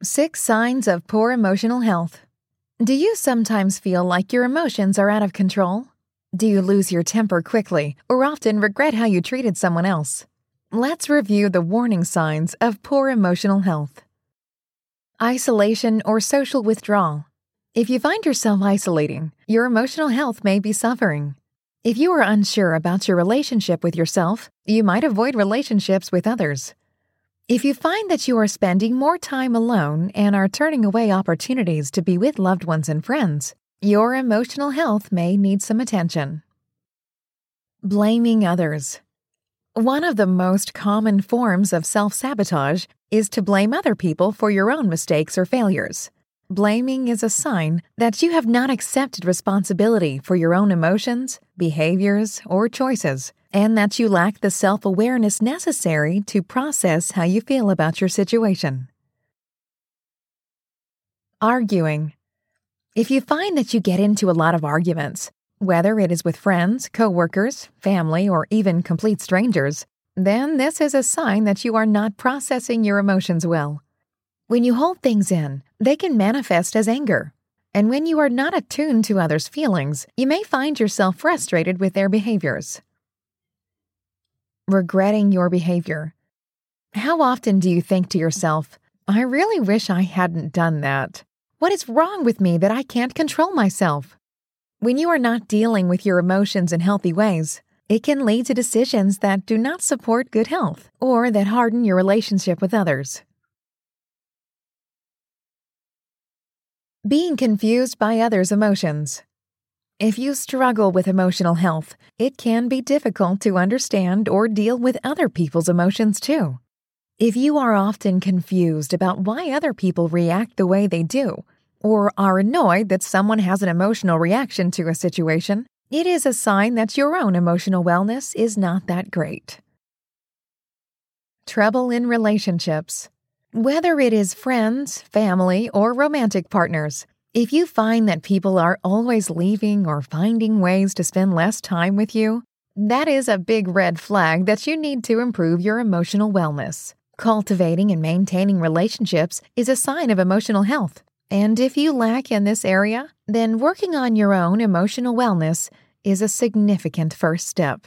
Six signs of poor emotional health. Do you sometimes feel like your emotions are out of control? Do you lose your temper quickly or often regret how you treated someone else? Let's review the warning signs of poor emotional health. Isolation or social withdrawal. If you find yourself isolating, your emotional health may be suffering. If you are unsure about your relationship with yourself, you might avoid relationships with others. If you find that you are spending more time alone and are turning away opportunities to be with loved ones and friends, your emotional health may need some attention. Blaming others. One of the most common forms of self sabotage is to blame other people for your own mistakes or failures. Blaming is a sign that you have not accepted responsibility for your own emotions, behaviors, or choices, and that you lack the self awareness necessary to process how you feel about your situation. Arguing. If you find that you get into a lot of arguments, whether it is with friends, coworkers, family, or even complete strangers, then this is a sign that you are not processing your emotions well. When you hold things in, they can manifest as anger. And when you are not attuned to others' feelings, you may find yourself frustrated with their behaviors. Regretting your behavior. How often do you think to yourself, I really wish I hadn't done that? What is wrong with me that I can't control myself? When you are not dealing with your emotions in healthy ways, it can lead to decisions that do not support good health or that harden your relationship with others. Being confused by others' emotions. If you struggle with emotional health, it can be difficult to understand or deal with other people's emotions too. If you are often confused about why other people react the way they do, or are annoyed that someone has an emotional reaction to a situation, it is a sign that your own emotional wellness is not that great. Trouble in relationships. Whether it is friends, family, or romantic partners, if you find that people are always leaving or finding ways to spend less time with you, that is a big red flag that you need to improve your emotional wellness. Cultivating and maintaining relationships is a sign of emotional health. And if you lack in this area, then working on your own emotional wellness is a significant first step.